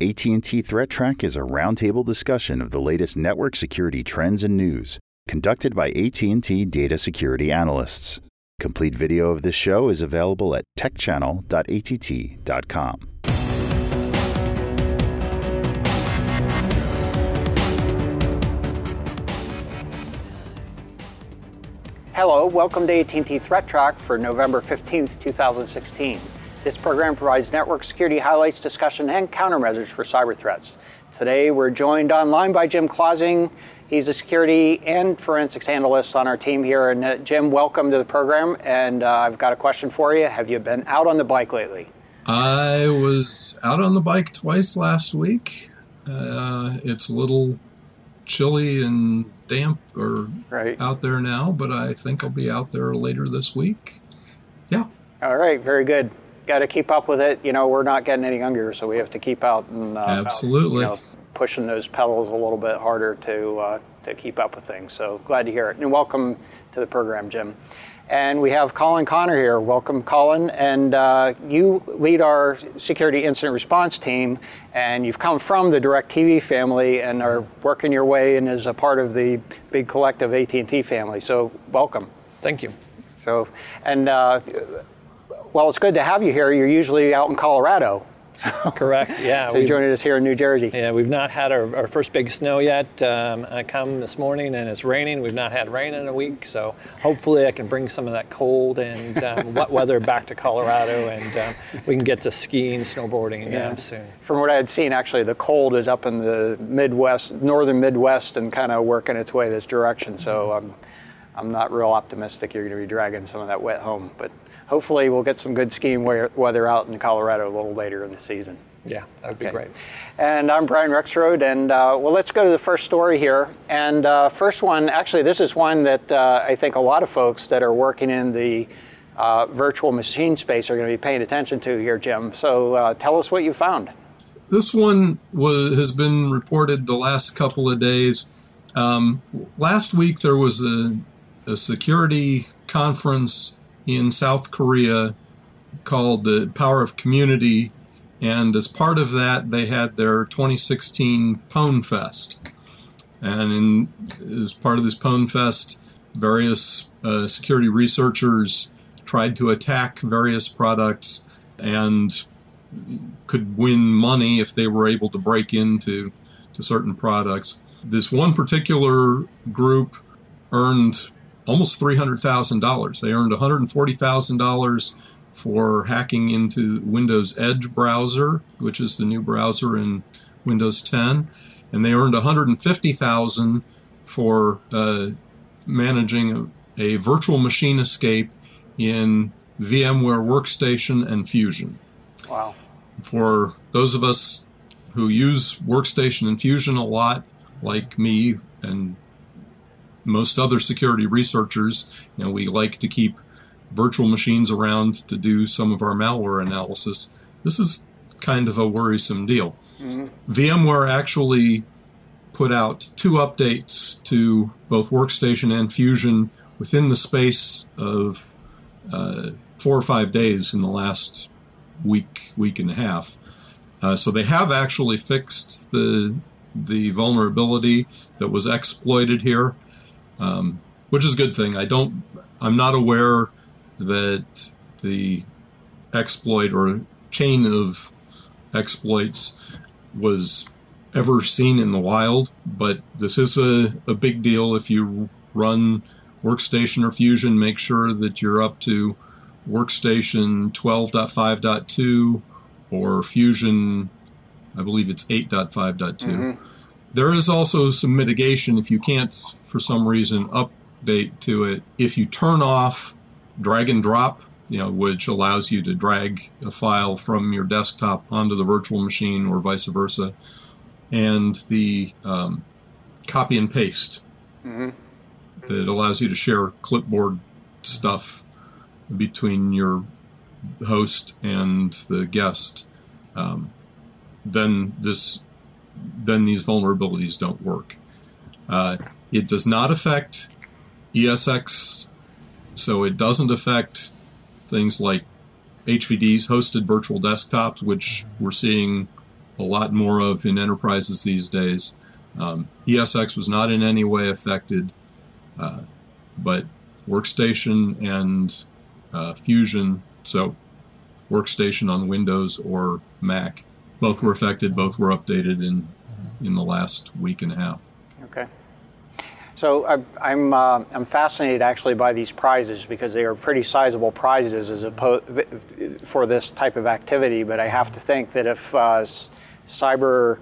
AT&T Threat Track is a roundtable discussion of the latest network security trends and news, conducted by AT&T data security analysts. Complete video of this show is available at techchannel.att.com. Hello, welcome to AT&T Threat Track for November 15th, 2016. This program provides network security highlights, discussion, and countermeasures for cyber threats. Today, we're joined online by Jim Clausing. He's a security and forensics analyst on our team here. And uh, Jim, welcome to the program. And uh, I've got a question for you. Have you been out on the bike lately? I was out on the bike twice last week. Uh, it's a little chilly and damp or right. out there now, but I think I'll be out there later this week. Yeah. All right, very good got to keep up with it. You know, we're not getting any younger, so we have to keep out and uh, absolutely you know, pushing those pedals a little bit harder to uh, to keep up with things. So glad to hear it, and welcome to the program, Jim. And we have Colin Connor here. Welcome, Colin. And uh, you lead our security incident response team, and you've come from the DirecTV family and are working your way in as a part of the big collective AT&T family. So welcome. Thank you. So, and uh, well, it's good to have you here. You're usually out in Colorado. Correct. Yeah. so you're joining us here in New Jersey. Yeah, we've not had our, our first big snow yet. Um, I come this morning and it's raining. We've not had rain in a week, so hopefully I can bring some of that cold and um, wet weather back to Colorado, and um, we can get to skiing, snowboarding yeah. soon. From what I had seen, actually, the cold is up in the Midwest, northern Midwest, and kind of working its way this direction. So I'm, I'm not real optimistic you're going to be dragging some of that wet home, but hopefully we'll get some good skiing weather out in Colorado a little later in the season. Yeah, that would okay. be great. And I'm Brian Rexroad, and uh, well, let's go to the first story here. And uh, first one, actually, this is one that uh, I think a lot of folks that are working in the uh, virtual machine space are going to be paying attention to here, Jim. So uh, tell us what you found. This one was, has been reported the last couple of days. Um, last week there was a, a security conference in South Korea called the Power of Community. And as part of that, they had their 2016 Pwn Fest. And in, as part of this Pwn Fest, various uh, security researchers tried to attack various products and could win money if they were able to break into to certain products. This one particular group earned almost $300,000. They earned $140,000 for hacking into Windows Edge browser, which is the new browser in Windows 10, and they earned 150,000 for uh, managing a, a virtual machine escape in VMware Workstation and Fusion. Wow. For those of us who use Workstation and Fusion a lot, like me and most other security researchers, you know, we like to keep virtual machines around to do some of our malware analysis. This is kind of a worrisome deal. Mm-hmm. VMware actually put out two updates to both Workstation and Fusion within the space of uh, four or five days in the last week, week and a half. Uh, so they have actually fixed the the vulnerability that was exploited here um, which is a good thing. I don't. I'm not aware that the exploit or chain of exploits was ever seen in the wild, but this is a, a big deal if you run Workstation or Fusion. Make sure that you're up to Workstation 12.5.2 or Fusion, I believe it's 8.5.2. Mm-hmm. There is also some mitigation if you can't, for some reason, update to it. If you turn off drag and drop, you know, which allows you to drag a file from your desktop onto the virtual machine or vice versa, and the um, copy and paste mm-hmm. that allows you to share clipboard stuff between your host and the guest, um, then this then these vulnerabilities don't work. Uh, it does not affect ESX, so it doesn't affect things like HVDs, hosted virtual desktops, which we're seeing a lot more of in enterprises these days. Um, ESX was not in any way affected, uh, but Workstation and uh, Fusion, so Workstation on Windows or Mac, both were affected. Both were updated in in the last week and a half. Okay. So I, I'm uh, I'm fascinated actually by these prizes because they are pretty sizable prizes as opposed for this type of activity. But I have to think that if uh, cyber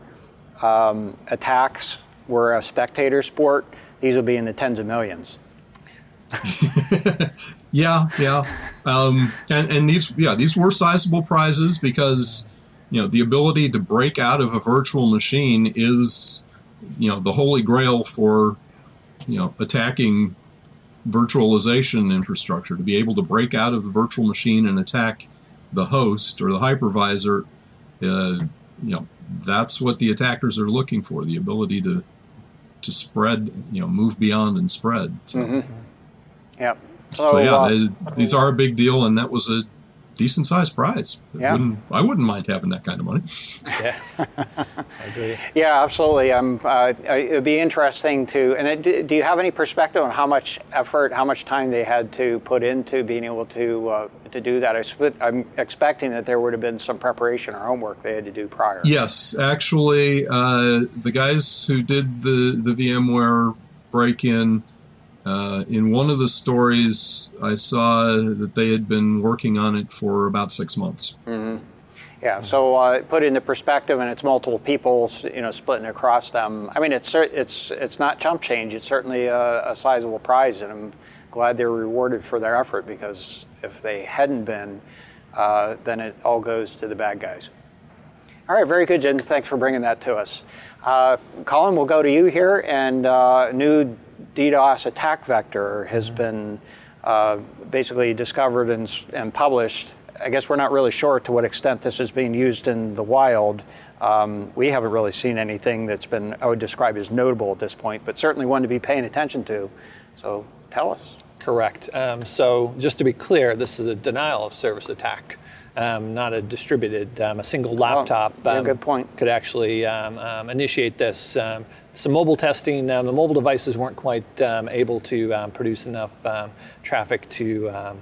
um, attacks were a spectator sport, these would be in the tens of millions. yeah, yeah, um, and and these yeah these were sizable prizes because you know the ability to break out of a virtual machine is you know the holy grail for you know attacking virtualization infrastructure. To be able to break out of the virtual machine and attack the host or the hypervisor uh, you know that's what the attackers are looking for the ability to to spread you know move beyond and spread. So, mm-hmm. yep so, so yeah uh, they, these are a big deal and that was a decent sized prize. Yeah. Wouldn't, I wouldn't mind having that kind of money. yeah, I agree. Yeah, absolutely. Um, uh, it would be interesting to. And it, do you have any perspective on how much effort, how much time they had to put into being able to uh, to do that? I, am expecting that there would have been some preparation or homework they had to do prior. Yes, actually, uh, the guys who did the the VMware break in uh, in one of the stories, I saw that they had been working on it for about six months. Mm-hmm. Yeah, so uh, put into perspective, and it's multiple people, you know, splitting across them. I mean, it's it's it's not chump change. It's certainly a, a sizable prize, and I'm glad they're rewarded for their effort because if they hadn't been, uh, then it all goes to the bad guys. All right, very good, Jim. Thanks for bringing that to us. Uh, Colin, we'll go to you here, and uh, new DDoS attack vector has mm-hmm. been uh, basically discovered and, and, published. I guess we're not really sure to what extent this is being used in the wild. Um, we haven't really seen anything that's been, I would describe as notable at this point, but certainly one to be paying attention to. So tell us. Correct. Um, so just to be clear, this is a denial of service attack um, not a distributed. Um, a single oh, laptop oh, yeah, good point. could actually um, um, initiate this. Um, some mobile testing, the mobile devices weren't quite able to produce enough traffic to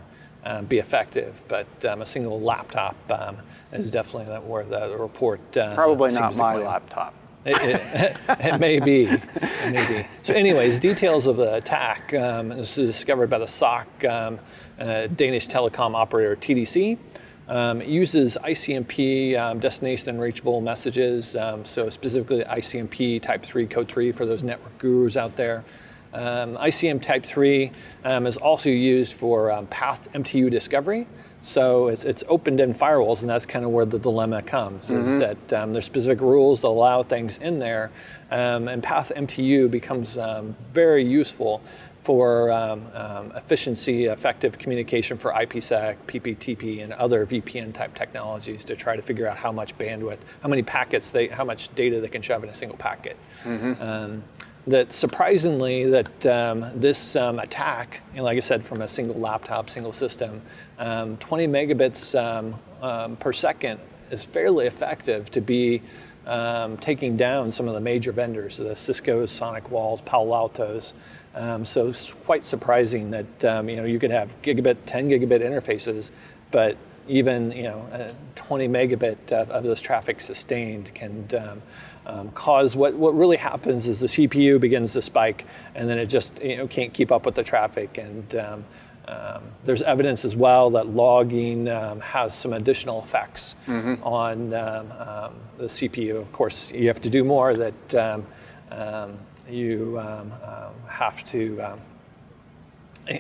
be effective, but a single laptop is definitely where the report. Probably not my laptop. It, it, it, may be. It may be. So, anyways, details of the attack. Um, this is discovered by the SOC um, uh, Danish telecom operator TDC. Um, it uses ICMP um, destination unreachable messages, um, so specifically ICMP Type 3 Code 3 for those network gurus out there. Um, ICM Type 3 um, is also used for um, path MTU discovery. So it's, it's opened in firewalls, and that's kind of where the dilemma comes, mm-hmm. is that there's specific rules that allow things in there, and path MTU becomes very useful for um, um, efficiency, effective communication for IPsec, PPTP, and other VPN type technologies to try to figure out how much bandwidth, how many packets they, how much data they can shove in a single packet. Mm-hmm. Um, that surprisingly, that um, this um, attack, you know, like I said, from a single laptop, single system, um, 20 megabits per second is fairly effective to be um, taking down some of the major vendors, the Cisco's, SonicWalls, Palo Altos. Um, so it's quite surprising that um, you know you could have gigabit, 10 gigabit interfaces, but even you know uh, 20 megabit of, of, this traffic sustained can um, um, cause what, what really happens is the CPU begins to spike and then it just you know can't keep up with the traffic and um, um, there's evidence as well that logging um, has some additional effects mm-hmm. on um, um the CPU. Of course, you have to do more that um, um, you have to,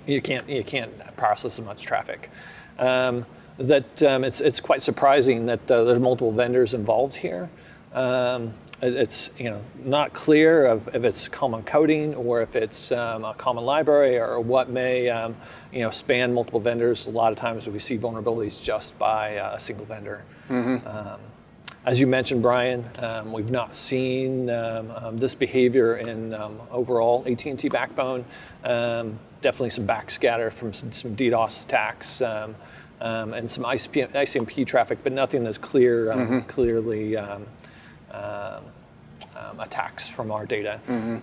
you, can't, you can't process as much traffic. that it's, it's quite surprising that uh, there's multiple vendors involved here. Um, it's you know not clear of if it's common coding or if it's um, a common library or what may um, you know span multiple vendors. A lot of times we see vulnerabilities just by a single vendor. Mm-hmm. Um, as you mentioned, Brian, um, we've not seen um, um, this behavior in overall AT&T backbone. definitely some backscatter from some, some DDoS attacks. Um, and some ICP, ICMP traffic, but nothing that's clear, um, mm-hmm. clearly um, um, um, attacks from our data.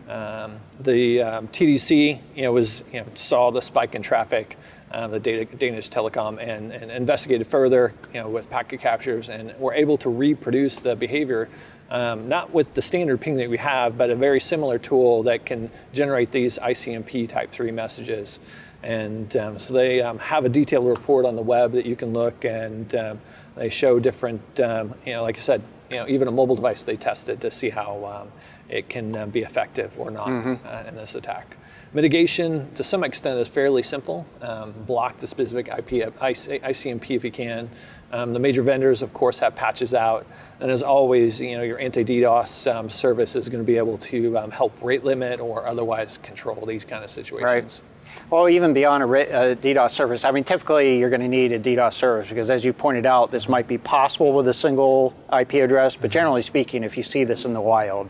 Um, the um, TDC, you know, was you know, saw the spike in traffic, uh, the data, Danish Telecom, and, and investigated further, you know, with packet captures, and were able to reproduce the behavior. Um, not with the standard ping that we have, but a very similar tool that can generate these ICMP Type 3 messages. And um, so they um, have a detailed report on the web that you can look, and um, they show different, um, you know, like I said, you know, even a mobile device they tested to see how um, it can uh, be effective or not Mm-hmm. uh, in this attack. Mitigation, to some extent, is fairly simple. Um, block the specific IP, IC, ICMP if you can. Um, the major vendors, of course, have patches out, and as always, you know, your anti-DDoS um, service is going to be able to um, help rate limit or otherwise control these kind of situations. Well, even beyond a, a DDoS service, I mean, typically you're going to need a DDoS service because, as you pointed out, this might be possible with a single IP address. But generally speaking, if you see this in the wild,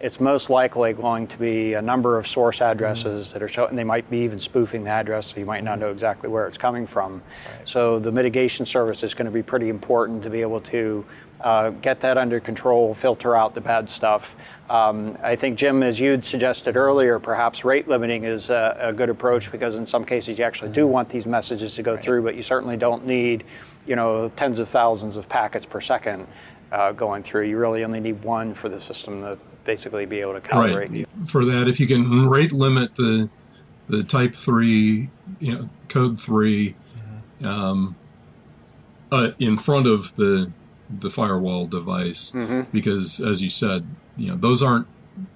it's most likely going to be a number of source addresses that are showing. And they might be even spoofing the address, so you might not know exactly where it's coming from. So the mitigation service is going to be pretty important to be able to uh, get that under control, filter out the bad stuff. Um, I think, Jim, as you'd suggested earlier, perhaps rate limiting is a, a good approach because in some cases you actually do want these messages to go through, but you certainly don't need, you know, tens of thousands of packets per second uh, going through. You really only need one for the system to basically be able to calibrate. Right. For that, if you can rate limit the the Type Three, you know, Code 3 um, uh, in front of the the firewall device, because as you said, you know, those aren't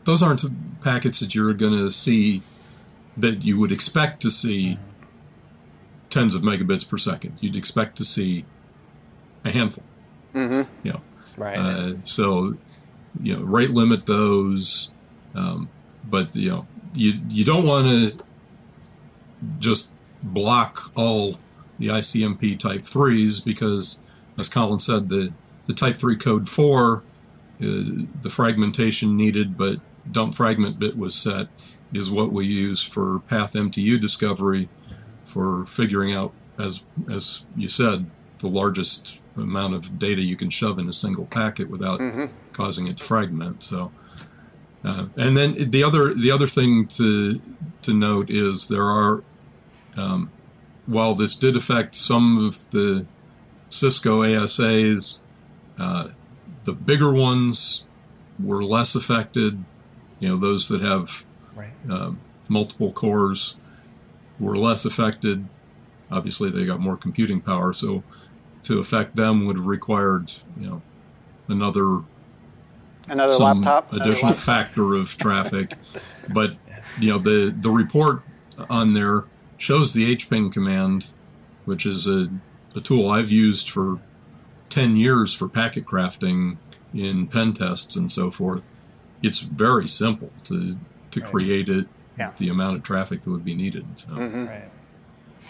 those aren't packets that you're going to see that you would expect to see tens of megabits per second. You'd expect to see a handful. Mm-hmm. You know, Right. uh, so, you know, rate limit those, um, but you know, you you don't want to just block all the ICMP Type threes because, as Colin said, the the Type three code four, uh, the fragmentation needed but don't fragment bit was set is what we use for path MTU discovery for figuring out, as as you said, the largest amount of data you can shove in a single packet without causing it to fragment. So, uh, and then the other the other thing to to note is there are, um, while this did affect some of the Cisco ASAs, uh, the bigger ones were less affected. You know, those that have right. uh, multiple cores were less affected. Obviously, they got more computing power, so to affect them would have required, you know, another Another some laptop? Additional laptop? factor of traffic. but you know, the the report on there shows the HPing command, which is a, a tool I've used for ten years for packet crafting in pen tests and so forth. It's very simple to to create it, Yeah. the amount of traffic that would be needed. So. Right.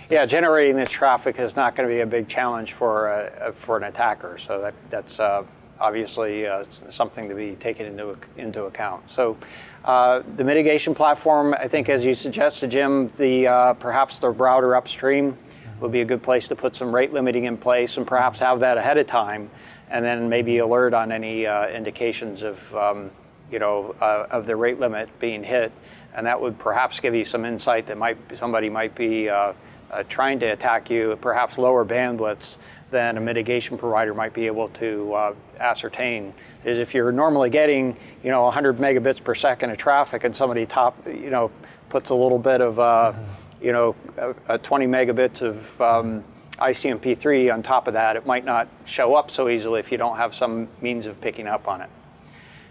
Yeah, generating this traffic is not going to be a big challenge for a, for an attacker. So that that's uh, obviously uh, something to be taken into into account. So uh, the mitigation platform, I think, as you suggested, Jim, the uh, perhaps the router upstream would be a good place to put some rate limiting in place, and perhaps have that ahead of time, and then maybe alert on any uh, indications of um, you know uh, of the rate limit being hit, and that would perhaps give you some insight that might somebody might be uh, uh, trying to attack you at perhaps lower bandwidths than a mitigation provider might be able to uh, ascertain. Is if you're normally getting you know 100 megabits per second of traffic, and somebody top you know puts a little bit of uh, you know a, a 20 megabits of um, ICMP3 on top of that, it might not show up so easily if you don't have some means of picking up on it.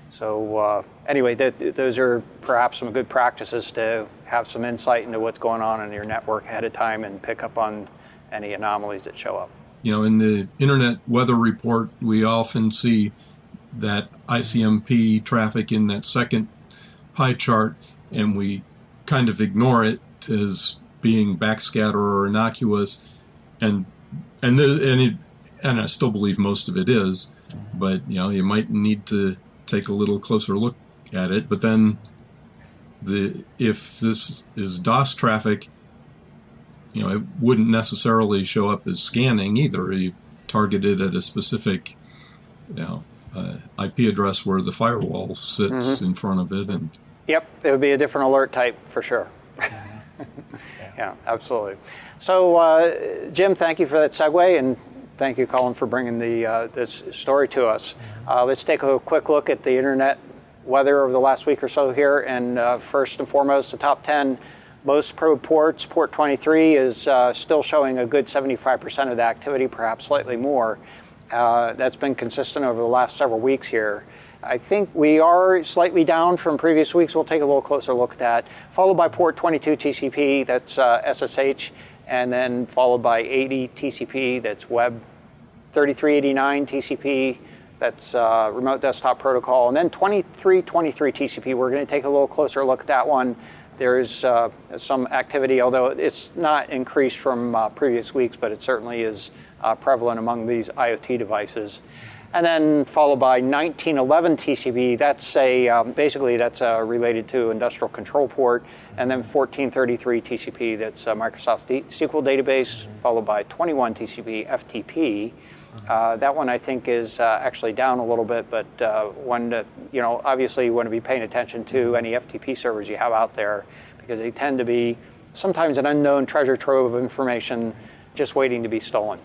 So uh, anyway, those are perhaps some good practices to have some insight into what's going on in your network ahead of time and pick up on any anomalies that show up. you know, in the Internet Weather Report, we often see that ICMP traffic in that second pie chart, and we kind of ignore it as being backscatter or innocuous, and and the, and it, and I still believe most of it is, but you know, you might need to take a little closer look at it. But then, the if this is DOS traffic, you know, it wouldn't necessarily show up as scanning either. You targeted at a specific, you know, uh, IP address where the firewall sits mm-hmm. in front of it. And yep, it would be a different alert type for sure. yeah, absolutely. So, uh, Jim, thank you for that segue, and thank you, Colin, for bringing the uh, this story to us. Uh, let's take a quick look at the internet weather over the last week or so here, and uh, first and foremost, the top 10 most probe ports. Port 23 is uh, still showing a good 75% of the activity, perhaps slightly more. Uh, that's been consistent over the last several weeks here. I think we are slightly down from previous weeks. We'll take a little closer look at that. Followed by port 22 TCP, that's uh, SSH, and then followed by 80 TCP, that's web 3389 TCP, that's uh, remote desktop protocol, and then 2323 TCP. We're going to take a little closer look at that one. There's uh, some activity, although it's not increased from uh, previous weeks, but it certainly is uh, prevalent among these IoT devices. And then followed by 1911 TCP, that's a, um, basically that's uh, related to industrial control port. And then 1433 TCP, that's Microsoft SQL database, followed by 21 TCP FTP. Uh, that one I think is uh, actually down a little bit, but uh, one that, you know, obviously you want to be paying attention to any FTP servers you have out there because they tend to be sometimes an unknown treasure trove of information just waiting to be stolen.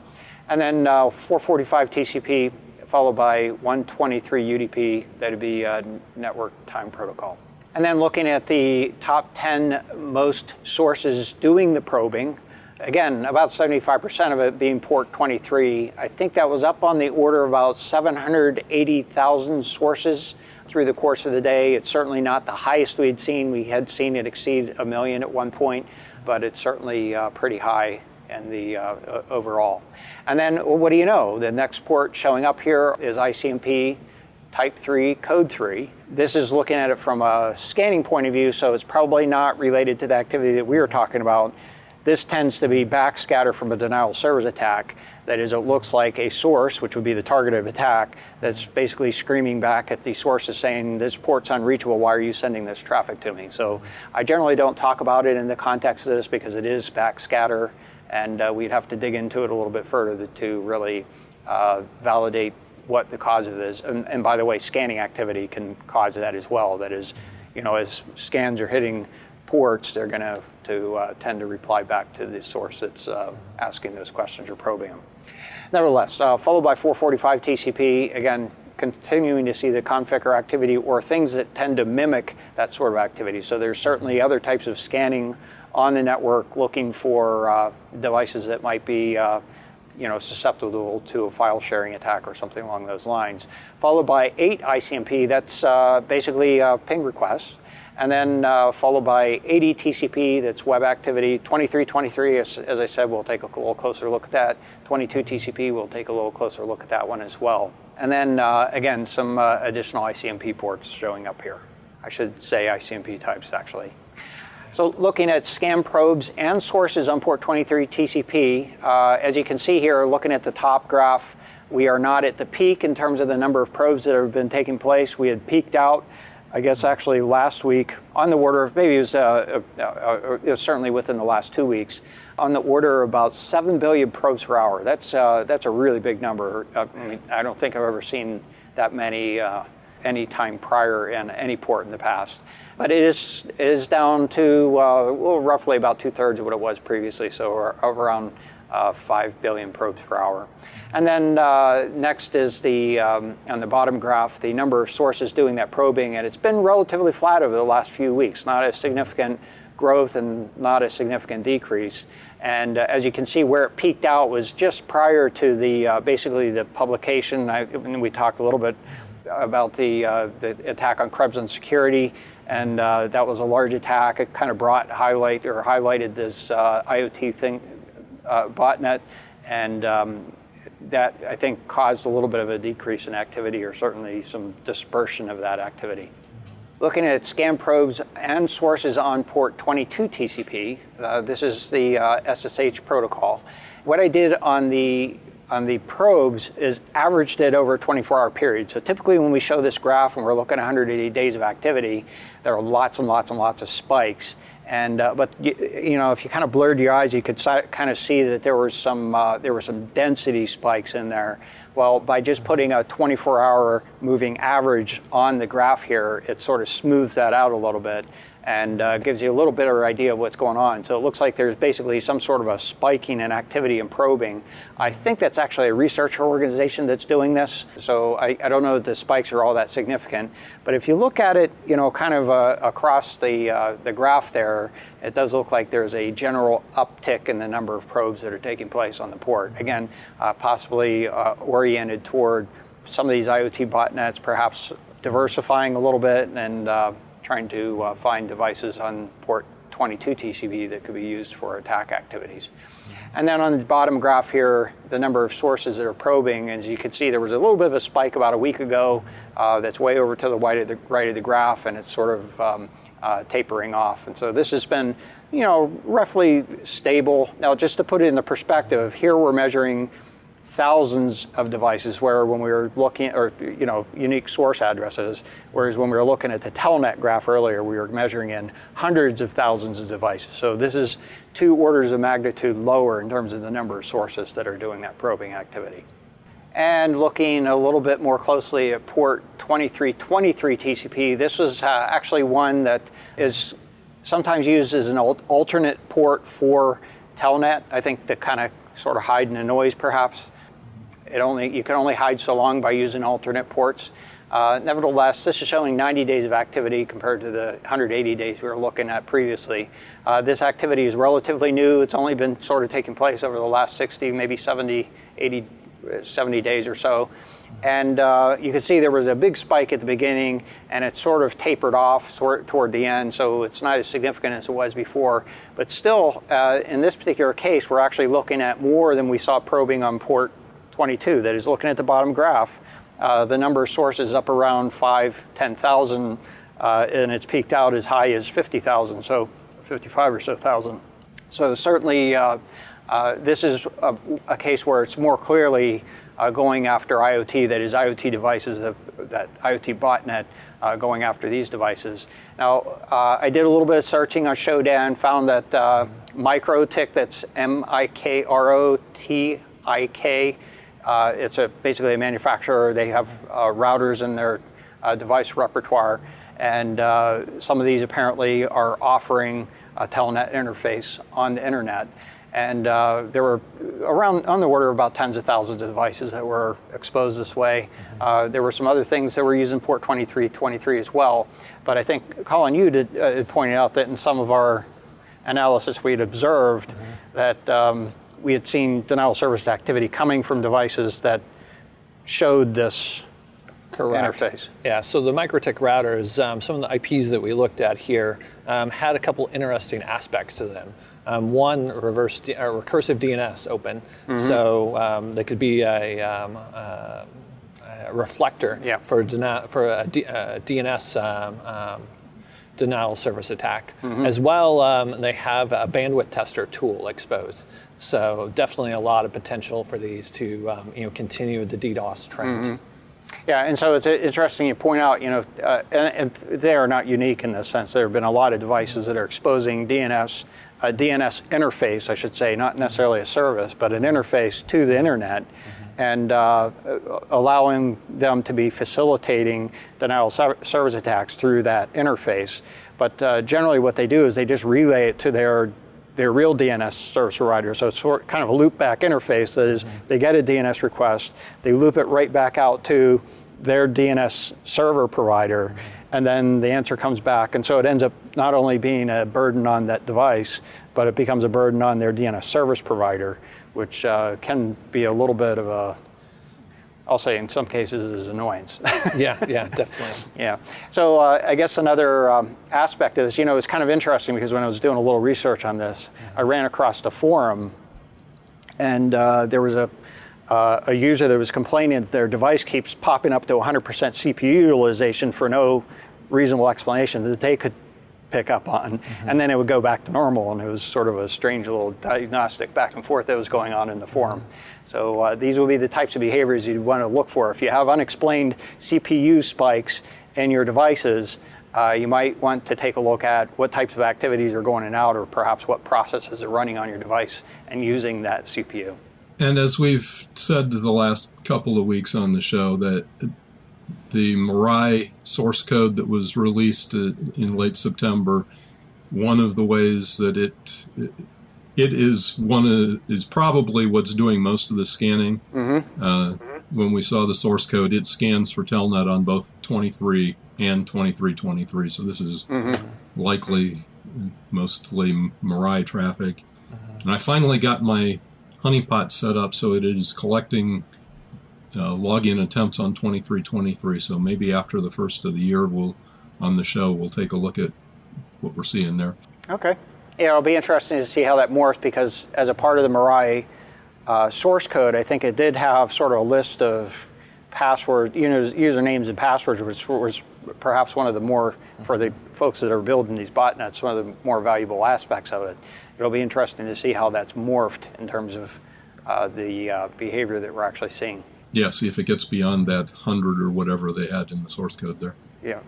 And then uh, 445 TCP followed by 123 UDP, that'd be network time protocol. And then looking at the top 10 most sources doing the probing, again, about 75% of it being port 23. I think that was up on the order of about 780,000 sources through the course of the day. It's certainly not the highest we'd seen. We had seen it exceed a million at one point, but it's certainly uh, pretty high in the uh, overall. And then what do you know? The next port showing up here is ICMP type 3, code 3. This is looking at it from a scanning point of view, so it's probably not related to the activity that we were talking about. This tends to be backscatter from a denial of service attack. That is, it looks like a source, which would be the target of attack, that's basically screaming back at the sources saying, This port's unreachable, why are you sending this traffic to me? So I generally don't talk about it in the context of this because it is backscatter, and uh, we'd have to dig into it a little bit further to really uh, validate what the cause of this. And, and by the way, scanning activity can cause that as well. That is, you know, as scans are hitting ports, they're going to, to uh, tend to reply back to the source that's uh, asking those questions or probing them. Nevertheless, uh, followed by 445 TCP, again, continuing to see the conficker activity or things that tend to mimic that sort of activity. So there's certainly other types of scanning on the network looking for uh, devices that might be uh, you know, susceptible to a file sharing attack or something along those lines. Followed by 8 ICMP, that's uh, basically ping requests and then uh, followed by 80 TCP, that's web activity. 2323, as, as, I said, we'll take a little closer look at that. 22 TCP, we'll take a little closer look at that one as well. And then uh, again, some uh, additional ICMP ports showing up here. I should say ICMP types actually. So looking at scan probes and sources on port 23 TCP, uh, as you can see here, looking at the top graph, we are not at the peak in terms of the number of probes that have been taking place. We had peaked out I guess actually last week on the order of maybe it was, uh, uh, uh, certainly within the last two weeks on the order of about seven billion probes per hour. That's uh, that's a really big number. Uh, I mean, I don't think I've ever seen that many any time prior in any port in the past. But it is is down to well, roughly about two thirds of what it was previously. So around uh, 5 billion probes per hour. And then uh, next is the, um, on the bottom graph, the number of sources doing that probing, and it's been relatively flat over the last few weeks, not a significant growth and not a significant decrease. And uh, as you can see, where it peaked out was just prior to the uh, basically the publication. I, we talked a little bit about the, uh, the attack on Krebs on security, and uh, that was a large attack. It kind of brought highlight or highlighted this uh, IoT thing uh, botnet, and um, that I think caused a little bit of a decrease in activity or certainly some dispersion of that activity. Looking at scan probes and sources on port 22 TCP, uh, this is the uh, SSH protocol. What I did on the on the probes is averaged it over a 24-hour period. So typically when we show this graph and we're looking at 180 days of activity, there are lots and lots and lots of spikes. And uh, but you, you, know if you kind of blurred your eyes, you could si- kind of see that there was some uh, there were some density spikes in there. Well, by just putting a 24-hour moving average on the graph here, it sort of smooths that out a little bit and uh, gives you a little bit of idea of what's going on. So it looks like there's basically some sort of a spiking in activity and probing. I think that's actually a research organization that's doing this. So I, I don't know that the spikes are all that significant. But if you look at it, you know, kind of uh, across the, uh, the graph there, it does look like there's a general uptick in the number of probes that are taking place on the port. Again, uh, possibly uh, oriented toward some of these IoT botnets, perhaps diversifying a little bit and uh, trying to uh, find devices on port 22 TCP that could be used for attack activities. And then on the bottom graph here, the number of sources that are probing, as you can see, there was a little bit of a spike about a week ago uh, that's way over to the right of the, right of the graph, and it's sort of um, uh, tapering off. And so this has been, you know, roughly stable. Now, just to put it in the perspective, here we're measuring thousands of devices where when we were looking or you know unique source addresses whereas when we were looking at the telnet graph earlier we were measuring in hundreds of thousands of devices. So this is two orders of magnitude lower in terms of the number of sources that are doing that probing activity. And looking a little bit more closely at port 2323 TCP this was uh, actually one that is sometimes used as an alternate port for telnet I think to kind of sort of hide in the noise perhaps it only, you can only hide so long by using alternate ports. Uh, nevertheless, this is showing 90 days of activity compared to the 180 days we were looking at previously. Uh, this activity is relatively new. It's only been sort of taking place over the last 60, maybe 70, 80, 70 days or so. And uh, you can see there was a big spike at the beginning and it sort of tapered off toward the end, so it's not as significant as it was before. But still, uh, in this particular case, we're actually looking at more than we saw probing on port 22 that is looking at the bottom graph. Uh, the number of sources up around 5, 10,000, uh, and it's peaked out as high as 50,000, so 55 or so thousand. So certainly uh, uh this is a, a, case where it's more clearly uh, going after IoT, that is IoT devices, that, that IoT botnet uh, going after these devices. Now, I did a little bit of searching on Shodan, found that MikroTik, that's M-I-K-R-O-T-I-K, uh, it's a, basically a manufacturer. They have uh, routers in their uh, device repertoire, and uh, some of these apparently are offering a telnet interface on the internet. And uh, there were around on the order of about tens of thousands of devices that were exposed this way. Mm-hmm. there were some other things that were using port 2323 as well. But I think, Colin, you did, pointed out that in some of our analysis we had observed mm-hmm. that um, we had seen denial of service activity coming from devices that showed this Correct. interface. Yeah, so the MikroTik routers, um, some of the IPs that we looked at here um, had a couple interesting aspects to them. Um, one, reverse D- recursive DNS open, mm-hmm. so um, they could be a, um, uh, a reflector yeah. for, for a D- uh, DNS um, denial service attack. Mm-hmm. As well, um, they have a bandwidth tester tool exposed. So definitely a lot of potential for these to um, you know continue the DDoS trend. Mm-hmm. Yeah, and so it's interesting you point out, you know, uh, and, and, they are not unique in this sense there have been a lot of devices that are exposing DNS, a DNS interface, I should say, not necessarily a service, but an interface to the internet. Mm-hmm and uh, allowing them to be facilitating denial of service attacks through that interface. But uh, generally, what they do is they just relay it to their their real DNS service provider. So it's sort kind of a loopback interface that is, mm-hmm. they get a DNS request, they loop it right back out to their DNS server provider, mm-hmm. and then the answer comes back. And so it ends up not only being a burden on that device, but it becomes a burden on their DNS service provider which uh, can be a little bit of a I'll say in some cases is annoyance. yeah, yeah, definitely. yeah. So uh, I guess another um, aspect is, you know, it's kind of interesting because when I was doing a little research on this, mm-hmm. I ran across the forum, and uh, there was a uh, a user that was complaining that their device keeps popping up to 100% CPU utilization for no reasonable explanation. That they could pick up on. Mm-hmm. And then it would go back to normal, and it was sort of a strange little diagnostic back and forth that was going on in the form. So uh, these will be the types of behaviors you'd want to look for. If you have unexplained CPU spikes in your devices, uh, you might want to take a look at what types of activities are going in and out, or perhaps what processes are running on your device and using that CPU. And as we've said the last couple of weeks on the show, that the Mirai source code that was released uh, in late September, one of the ways that it it is one of, is probably what's doing most of the scanning. Mm-hmm. Uh, mm-hmm. When we saw the source code, it scans for Telnet on both 23 and 2323. So this is mm-hmm. likely mostly Mirai traffic. Mm-hmm. And I finally got my honeypot set up so it is collecting uh, login attempts on 2323. So maybe after the first of the year, we'll on the show we'll take a look at what we're seeing there. Okay. Yeah, it'll be interesting to see how that morphs because as a part of the Mirai uh, source code, I think it did have sort of a list of password, you know, usernames and passwords, which was perhaps one of the more, for the folks that are building these botnets, one of the more valuable aspects of it. It'll be interesting to see how that's morphed in terms of uh, the uh, behavior that we're actually seeing. Yeah, see if it gets beyond that 100 or whatever they had in the source code there. Yeah.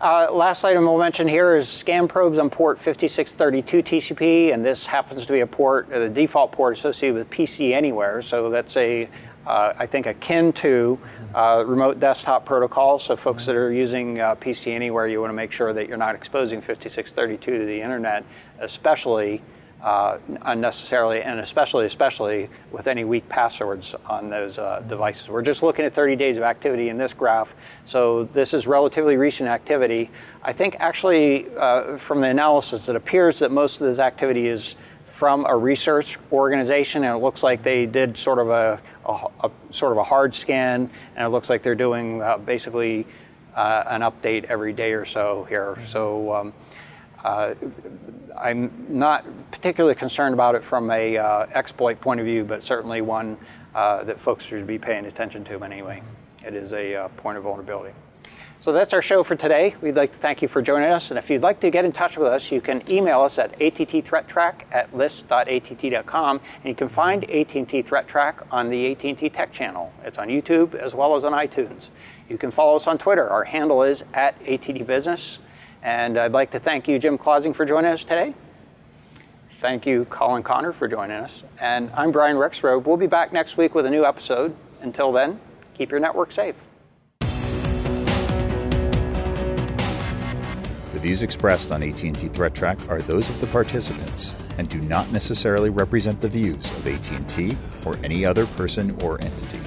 Uh, last item we'll mention here is scan probes on port 5632 TCP, and this happens to be a port, uh, the default port associated with PC Anywhere. So that's a, uh, I think, akin to uh, remote desktop protocol. So folks that are using uh, PC Anywhere, you want to make sure that you're not exposing 5632 to the internet, especially uh, unnecessarily, and especially, especially with any weak passwords on those uh, devices. We're just looking at 30 days of activity in this graph, so this is relatively recent activity. I think actually, uh, from the analysis, it appears that most of this activity is from a research organization, and it looks like they did sort of a, a, a sort of a hard scan, and it looks like they're doing uh, basically uh, an update every day or so here. So. Um, uh, I'm not particularly concerned about it from a uh, exploit point of view, but certainly one uh, that folks should be paying attention to anyway. It is a uh, point of vulnerability. So that's our show for today. We'd like to thank you for joining us. And if you'd like to get in touch with us, you can email us at attthreattrack at list.att.com. And you can find AT&T Threat Track on the AT&T Tech channel. It's on YouTube as well as on iTunes. You can follow us on Twitter. Our handle is at ATT Business. And I'd like to thank you, Jim Clausing, for joining us today. Thank you, Colin Connor, for joining us. And I'm Brian Rexroad. We'll be back next week with a new episode. Until then, keep your network safe. The views expressed on AT&T Threat Track are those of the participants and do not necessarily represent the views of AT&T or any other person or entity.